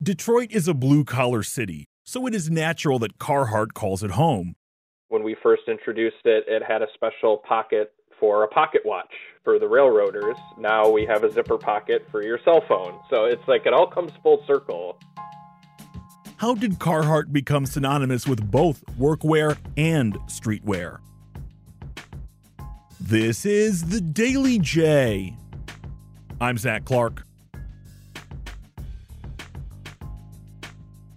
Detroit is a blue collar city, so it is natural that Carhartt calls it home. When we first introduced it, it had a special pocket for a pocket watch for the railroaders. Now we have a zipper pocket for your cell phone. So it's like it all comes full circle. How did Carhartt become synonymous with both workwear and streetwear? This is the Daily J. I'm Zach Clark.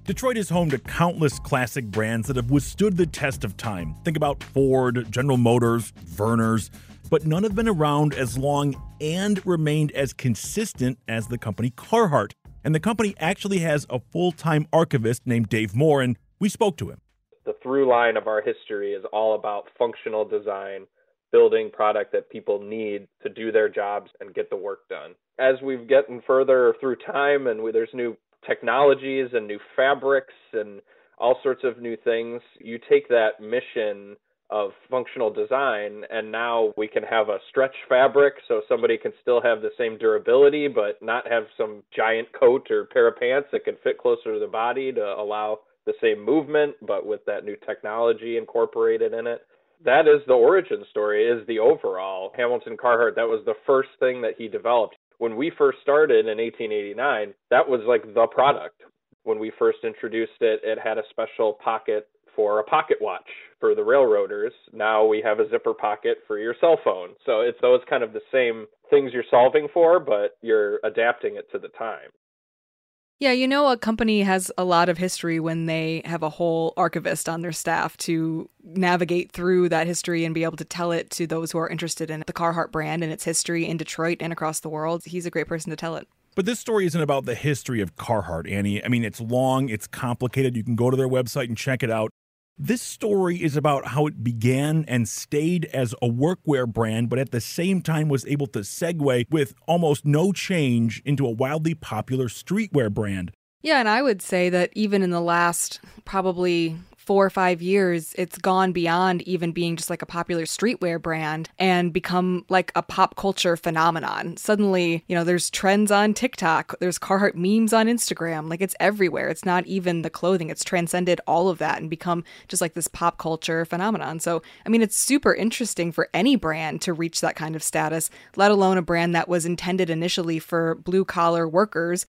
Detroit is home to countless classic brands that have withstood the test of time. Think about Ford, General Motors, Vernors, but none have been around as long and remained as consistent as the company Carhartt. And the company actually has a full time archivist named Dave Moore, and we spoke to him. The through line of our history is all about functional design, building product that people need to do their jobs and get the work done. As we've gotten further through time and we, there's new technologies and new fabrics and all sorts of new things, you take that mission of functional design and now we can have a stretch fabric so somebody can still have the same durability but not have some giant coat or pair of pants that can fit closer to the body to allow the same movement but with that new technology incorporated in it. That is the origin story is the overall. Hamilton Carhartt that was the first thing that he developed when we first started in 1889, that was like the product. When we first introduced it, it had a special pocket for a pocket watch for the railroaders. Now we have a zipper pocket for your cell phone. So it's those kind of the same things you're solving for, but you're adapting it to the time. Yeah, you know, a company has a lot of history when they have a whole archivist on their staff to navigate through that history and be able to tell it to those who are interested in the Carhartt brand and its history in Detroit and across the world. He's a great person to tell it. But this story isn't about the history of Carhartt, Annie. I mean, it's long, it's complicated. You can go to their website and check it out. This story is about how it began and stayed as a workwear brand, but at the same time was able to segue with almost no change into a wildly popular streetwear brand. Yeah, and I would say that even in the last probably four or five years, it's gone beyond even being just like a popular streetwear brand and become like a pop culture phenomenon. Suddenly, you know, there's trends on TikTok, there's Carhartt memes on Instagram. Like it's everywhere. It's not even the clothing, it's transcended all of that and become just like this pop culture phenomenon. So, I mean, it's super interesting for any brand to reach that kind of status, let alone a brand that was intended initially for blue collar workers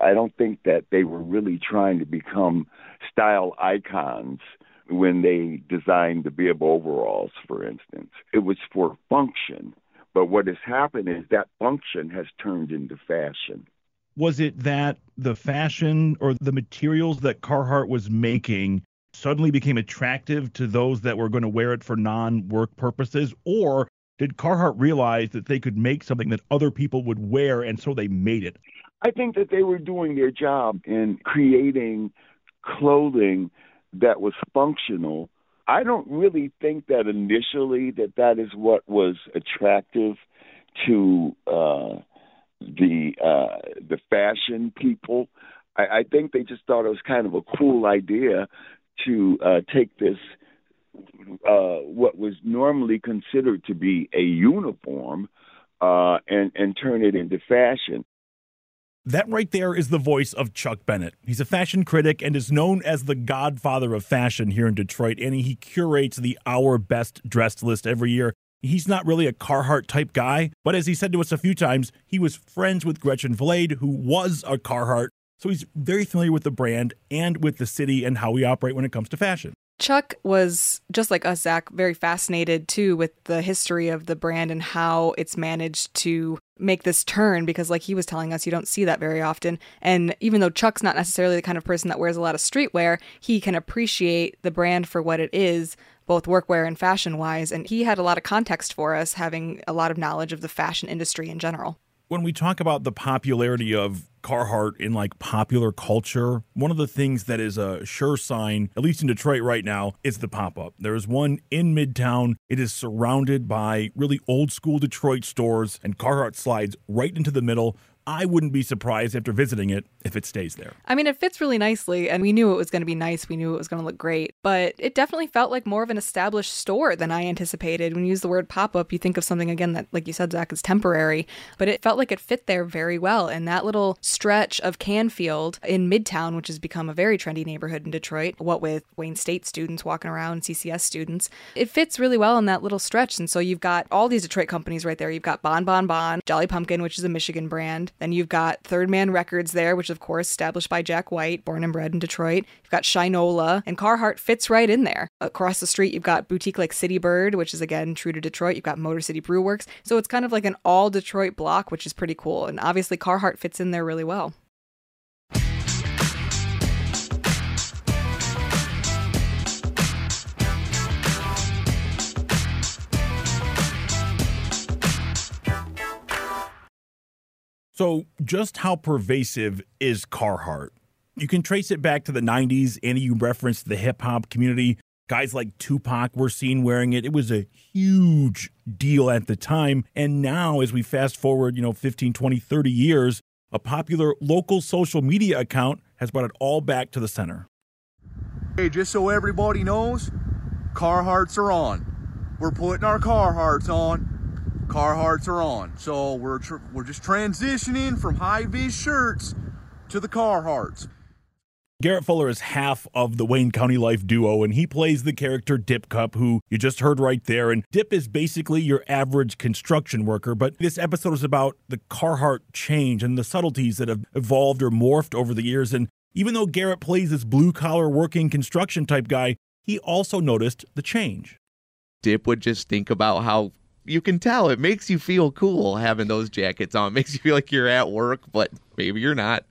I don't think that they were really trying to become style icons when they designed the bib overalls, for instance. It was for function. But what has happened is that function has turned into fashion. Was it that the fashion or the materials that Carhartt was making suddenly became attractive to those that were going to wear it for non work purposes? Or did Carhartt realize that they could make something that other people would wear and so they made it? I think that they were doing their job in creating clothing that was functional. I don't really think that initially that that is what was attractive to uh, the uh, the fashion people. I, I think they just thought it was kind of a cool idea to uh, take this uh, what was normally considered to be a uniform uh, and and turn it into fashion. That right there is the voice of Chuck Bennett. He's a fashion critic and is known as the godfather of fashion here in Detroit, and he curates the Our Best Dressed list every year. He's not really a Carhartt type guy, but as he said to us a few times, he was friends with Gretchen Valade, who was a Carhartt So he's very familiar with the brand and with the city and how we operate when it comes to fashion. Chuck was just like us, Zach, very fascinated too with the history of the brand and how it's managed to make this turn because, like he was telling us, you don't see that very often. And even though Chuck's not necessarily the kind of person that wears a lot of streetwear, he can appreciate the brand for what it is, both workwear and fashion wise. And he had a lot of context for us, having a lot of knowledge of the fashion industry in general when we talk about the popularity of Carhartt in like popular culture, one of the things that is a sure sign, at least in Detroit right now, is the pop up. There is one in Midtown. It is surrounded by really old school Detroit stores, and Carhartt slides right into the middle. I wouldn't be surprised after visiting it if it stays there. I mean, it fits really nicely, and we knew it was going to be nice. We knew it was going to look great, but it definitely felt like more of an established store than I anticipated. When you use the word pop up, you think of something again that, like you said, Zach, is temporary, but it felt like it fit there very well. And that little stretch of Canfield in Midtown, which has become a very trendy neighborhood in Detroit, what with Wayne State students walking around, CCS students, it fits really well in that little stretch. And so you've got all these Detroit companies right there. You've got Bon Bon Bon, Jolly Pumpkin, which is a Michigan brand. Then you've got Third Man Records there, which of course established by Jack White, born and bred in Detroit. You've got Shinola, and Carhartt fits right in there. Across the street, you've got boutique like City Bird, which is again true to Detroit. You've got Motor City Brew Works. So it's kind of like an all Detroit block, which is pretty cool. And obviously, Carhartt fits in there really well. So, just how pervasive is Carhartt? You can trace it back to the 90s. Annie, you referenced the hip hop community. Guys like Tupac were seen wearing it. It was a huge deal at the time. And now, as we fast forward, you know, 15, 20, 30 years, a popular local social media account has brought it all back to the center. Hey, just so everybody knows, Carhartts are on. We're putting our Carhartts on Carhartts are on. So we're tr- we're just transitioning from high vis shirts to the Carhartts. Garrett Fuller is half of the Wayne County Life duo, and he plays the character Dip Cup, who you just heard right there. And Dip is basically your average construction worker, but this episode is about the Carhartt change and the subtleties that have evolved or morphed over the years. And even though Garrett plays this blue collar working construction type guy, he also noticed the change. Dip would just think about how you can tell it makes you feel cool having those jackets on. It makes you feel like you're at work, but maybe you're not.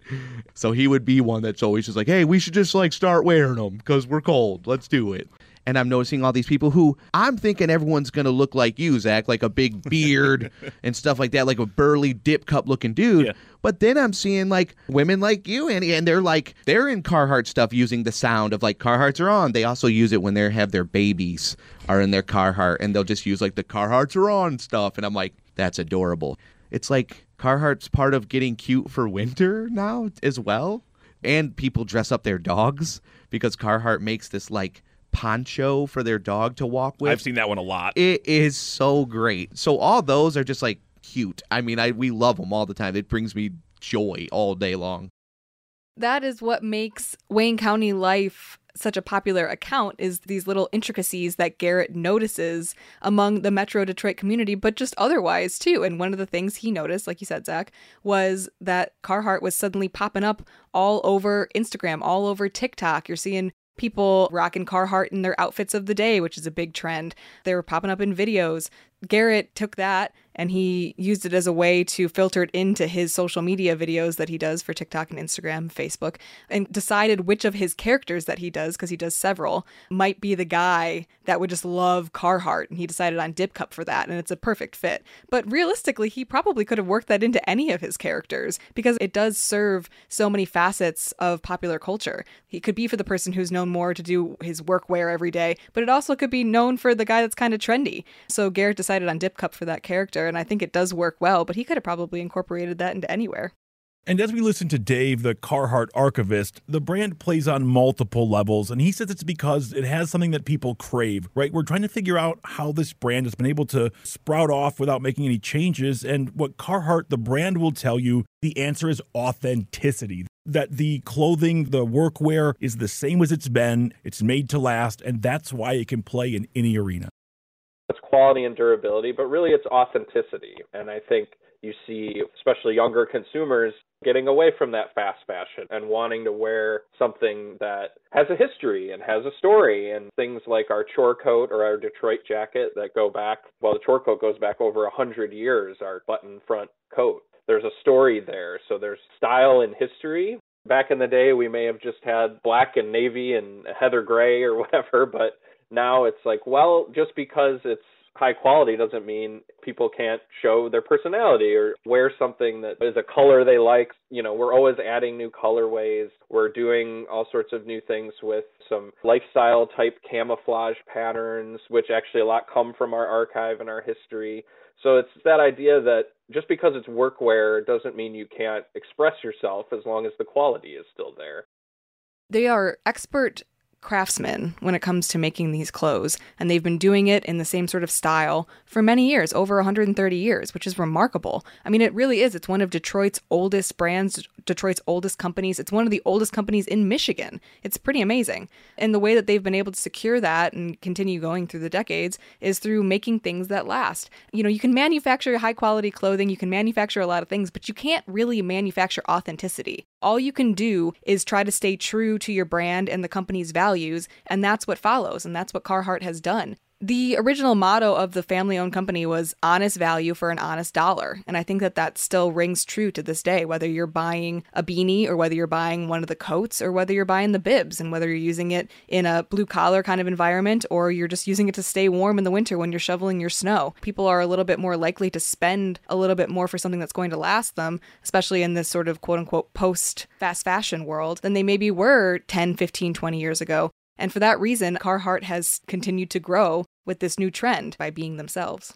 So he would be one that's always just like, "Hey, we should just like start wearing them because we're cold. Let's do it." And I'm noticing all these people who I'm thinking everyone's gonna look like you, Zach, like a big beard and stuff like that, like a burly dip cup looking dude. Yeah. But then I'm seeing like women like you, and and they're like they're in Carhartt stuff using the sound of like Carhartts are on. They also use it when they have their babies are in their Carhartt, and they'll just use like the Carhartts are on stuff. And I'm like, that's adorable. It's like Carhartt's part of getting cute for winter now as well. And people dress up their dogs because Carhartt makes this like poncho for their dog to walk with. I've seen that one a lot. It is so great. So all those are just like cute. I mean, I we love them all the time. It brings me joy all day long. That is what makes Wayne County Life such a popular account is these little intricacies that Garrett notices among the Metro Detroit community, but just otherwise too. And one of the things he noticed, like you said, Zach, was that Carhartt was suddenly popping up all over Instagram, all over TikTok. You're seeing people rocking Carhartt in their outfits of the day, which is a big trend. They were popping up in videos. Garrett took that and he used it as a way to filter it into his social media videos that he does for TikTok and Instagram, Facebook, and decided which of his characters that he does, because he does several, might be the guy that would just love Carhartt. And he decided on Dip Cup for that, and it's a perfect fit. But realistically, he probably could have worked that into any of his characters because it does serve so many facets of popular culture. He could be for the person who's known more to do his workwear every day, but it also could be known for the guy that's kind of trendy. So Garrett decided on Dip Cup for that character and I think it does work well, but he could have probably incorporated that into anywhere. And as we listen to Dave, the Carhartt archivist, the brand plays on multiple levels. And he says it's because it has something that people crave, right? We're trying to figure out how this brand has been able to sprout off without making any changes. And what Carhartt, the brand, will tell you the answer is authenticity. That the clothing, the workwear is the same as it's been, it's made to last, and that's why it can play in any arena quality and durability, but really it's authenticity. And I think you see, especially younger consumers, getting away from that fast fashion and wanting to wear something that has a history and has a story. And things like our chore coat or our Detroit jacket that go back well the chore coat goes back over a hundred years our button front coat. There's a story there. So there's style and history. Back in the day we may have just had black and navy and heather gray or whatever but now it's like well just because it's high quality doesn't mean people can't show their personality or wear something that is a color they like. You know, we're always adding new colorways. We're doing all sorts of new things with some lifestyle type camouflage patterns, which actually a lot come from our archive and our history. So it's that idea that just because it's workwear doesn't mean you can't express yourself as long as the quality is still there. They are expert craftsmen when it comes to making these clothes, and they've been doing it in the same sort of style for many years, over 130 years, which is remarkable. I mean, it really is. It's one of Detroit's oldest brands, Detroit's oldest companies. It's one of the oldest companies in Michigan. It's pretty amazing. And the way that they've been able to secure that and continue going through the decades is through making things that last. You know, you can manufacture high quality clothing, you can manufacture a lot of things, but you can't really manufacture authenticity. All you can do is try to stay true to your brand and the company's values, and that's what follows, and that's what Carhartt has done. The original motto of the family owned company was honest value for an honest dollar. And I think that that still rings true to this day, whether you're buying a beanie or whether you're buying one of the coats or whether you're buying the bibs and whether you're using it in a blue collar kind of environment or you're just using it to stay warm in the winter when you're shoveling your snow. People are a little bit more likely to spend a little bit more for something that's going to last them, especially in this sort of quote unquote post fast fashion world, than they maybe were 10, 15, 20 years ago. And for that reason, Carhartt has continued to grow with this new trend by being themselves.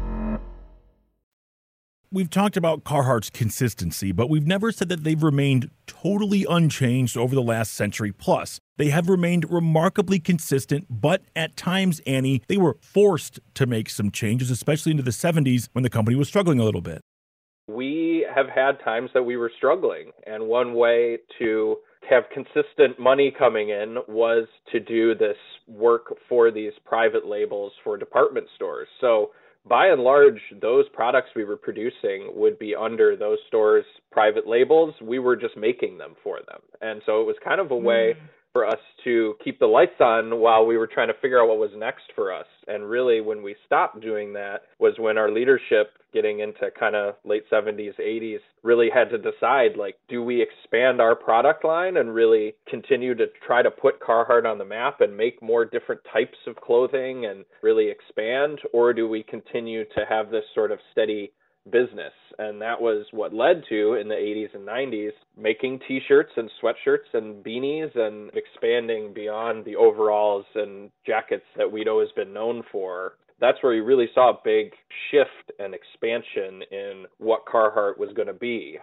We've talked about Carhartt's consistency, but we've never said that they've remained totally unchanged over the last century plus. They have remained remarkably consistent, but at times, Annie, they were forced to make some changes, especially into the 70s when the company was struggling a little bit. We have had times that we were struggling, and one way to have consistent money coming in was to do this work for these private labels for department stores. So by and large, those products we were producing would be under those stores' private labels. We were just making them for them. And so it was kind of a way mm. For us to keep the lights on while we were trying to figure out what was next for us. And really, when we stopped doing that was when our leadership getting into kind of late 70s, 80s, really had to decide like, do we expand our product line and really continue to try to put Carhartt on the map and make more different types of clothing and really expand, or do we continue to have this sort of steady business. And that was what led to, in the 80s and 90s, making t shirts and sweatshirts and beanies and expanding beyond the overalls and jackets that we'd always been known for that's where you really saw a big shift and expansion in what Carhartt was going to be.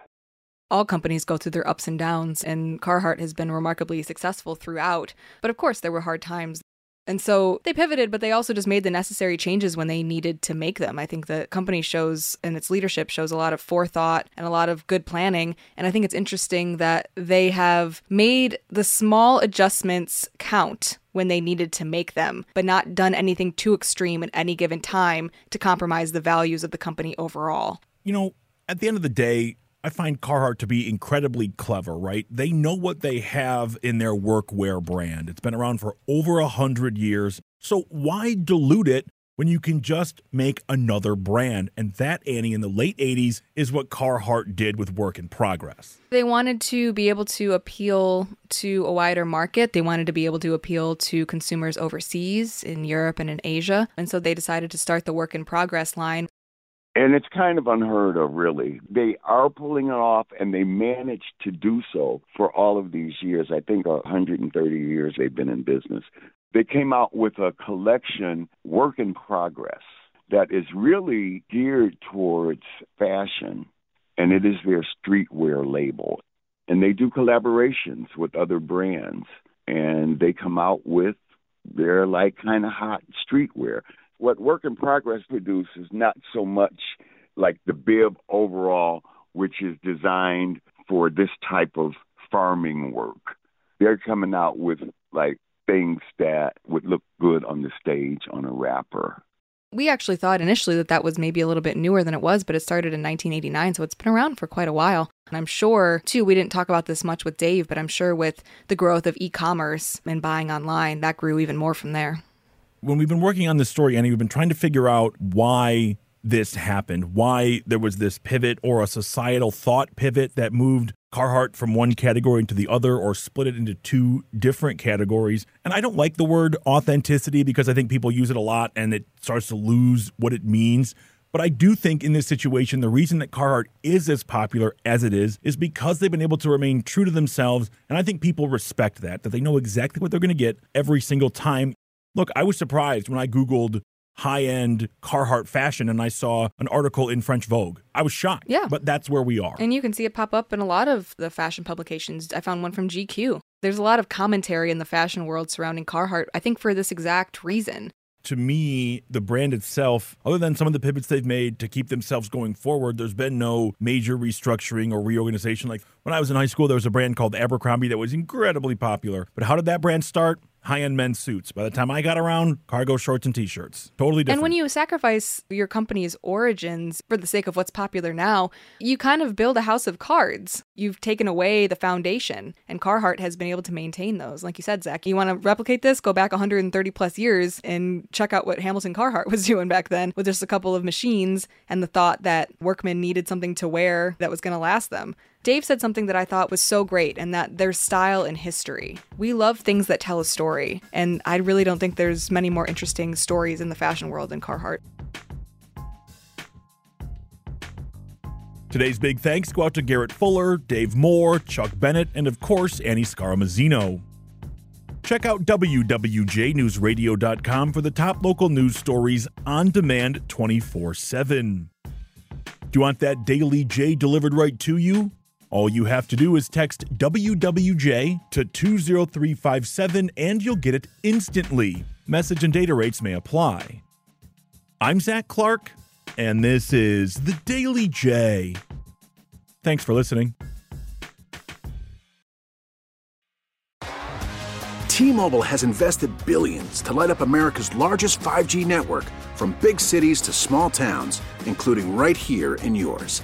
all companies go through their ups and downs, and Carhartt has been remarkably successful throughout. But of course, there were hard times. And so they pivoted, but they also just made the necessary changes when they needed to make them. I think the company shows and its leadership shows a lot of forethought and a lot of good planning. And I think it's interesting that they have made the small adjustments count when they needed to make them, but not done anything too extreme at any given time to compromise the values of the company overall. You know, at the end of the day, I find Carhartt to be incredibly clever, right? They know what they have in their workwear brand. It's been around for over a hundred years. So why dilute it when you can just make another brand? And that, Annie, in the late 80s is what Carhartt did with Work in Progress. They wanted to be able to appeal to a wider market. They wanted to be able to appeal to consumers overseas in Europe and in Asia. And so they decided to start the Work in Progress line. And it's kind of unheard of, really. They are pulling it off, and they managed to do so for all of these years. I think 130 years they've been in business. They came out with a collection, Work in Progress, that is really geared towards fashion, and it is their streetwear label. And they do collaborations with other brands, and they come out with their like kind of hot streetwear what Work in Progress produces not so much like the bib overall, which is designed for this type of farming work. They're coming out with like things that would look good on the stage on a rapper. We actually thought initially that that was maybe a little bit newer than it was, but it started in 1989, so it's been around for quite a while. And I'm sure, too, we didn't talk about this much with Dave, but I'm sure with the growth of e commerce and buying online, that grew even more from there when we've been working on this story, Annie, we've been trying to figure out why this happened, why there was this pivot or a societal thought pivot that moved Carhartt from one category into the other or split it into two different categories. And I don't like the word authenticity because I think people use it a lot and it starts to lose what it means. But I do think in this situation, the reason that Carhartt is as popular as it is is because they've been able to remain true to themselves. And I think people respect that, that they know exactly what they're going to get every single time, Look, I was surprised when I Googled high end Carhartt fashion and I saw an article in French Vogue. I was shocked. Yeah. But that's where we are. And you can see it pop up in a lot of the fashion publications. I found one from GQ. There's a lot of commentary in the fashion world surrounding Carhartt, I think for this exact reason. To me, the brand itself, other than some of the pivots they've made to keep themselves going forward, there's been no major restructuring or reorganization. Like when I was in high school, there was a brand called Abercrombie that was incredibly popular. But how did that brand start? High end men's suits. By the time I got around, cargo shorts and t shirts. Totally different. And when you sacrifice your company's origins for the sake of what's popular now, you kind of build a house of cards. You've taken away the foundation, and Carhartt has been able to maintain those. Like you said, Zach, you want to replicate this? Go back 130 plus years and check out what Hamilton Carhartt was doing back then with just a couple of machines and the thought that workmen needed something to wear that was going to last them. Dave said something that I thought was so great, and that there's style in history. We love things that tell a story, and I really don't think there's many more interesting stories in the fashion world than Carhartt. Today's big thanks go out to Garrett Fuller, Dave Moore, Chuck Bennett, and of course, Annie Scaramuzzino. Check out WWJNewsRadio.com for the top local news stories on demand 24 7. Do you want that Daily J delivered right to you? All you have to do is text WWJ to 20357 and you'll get it instantly. Message and data rates may apply. I'm Zach Clark, and this is The Daily J. Thanks for listening. T Mobile has invested billions to light up America's largest 5G network from big cities to small towns, including right here in yours.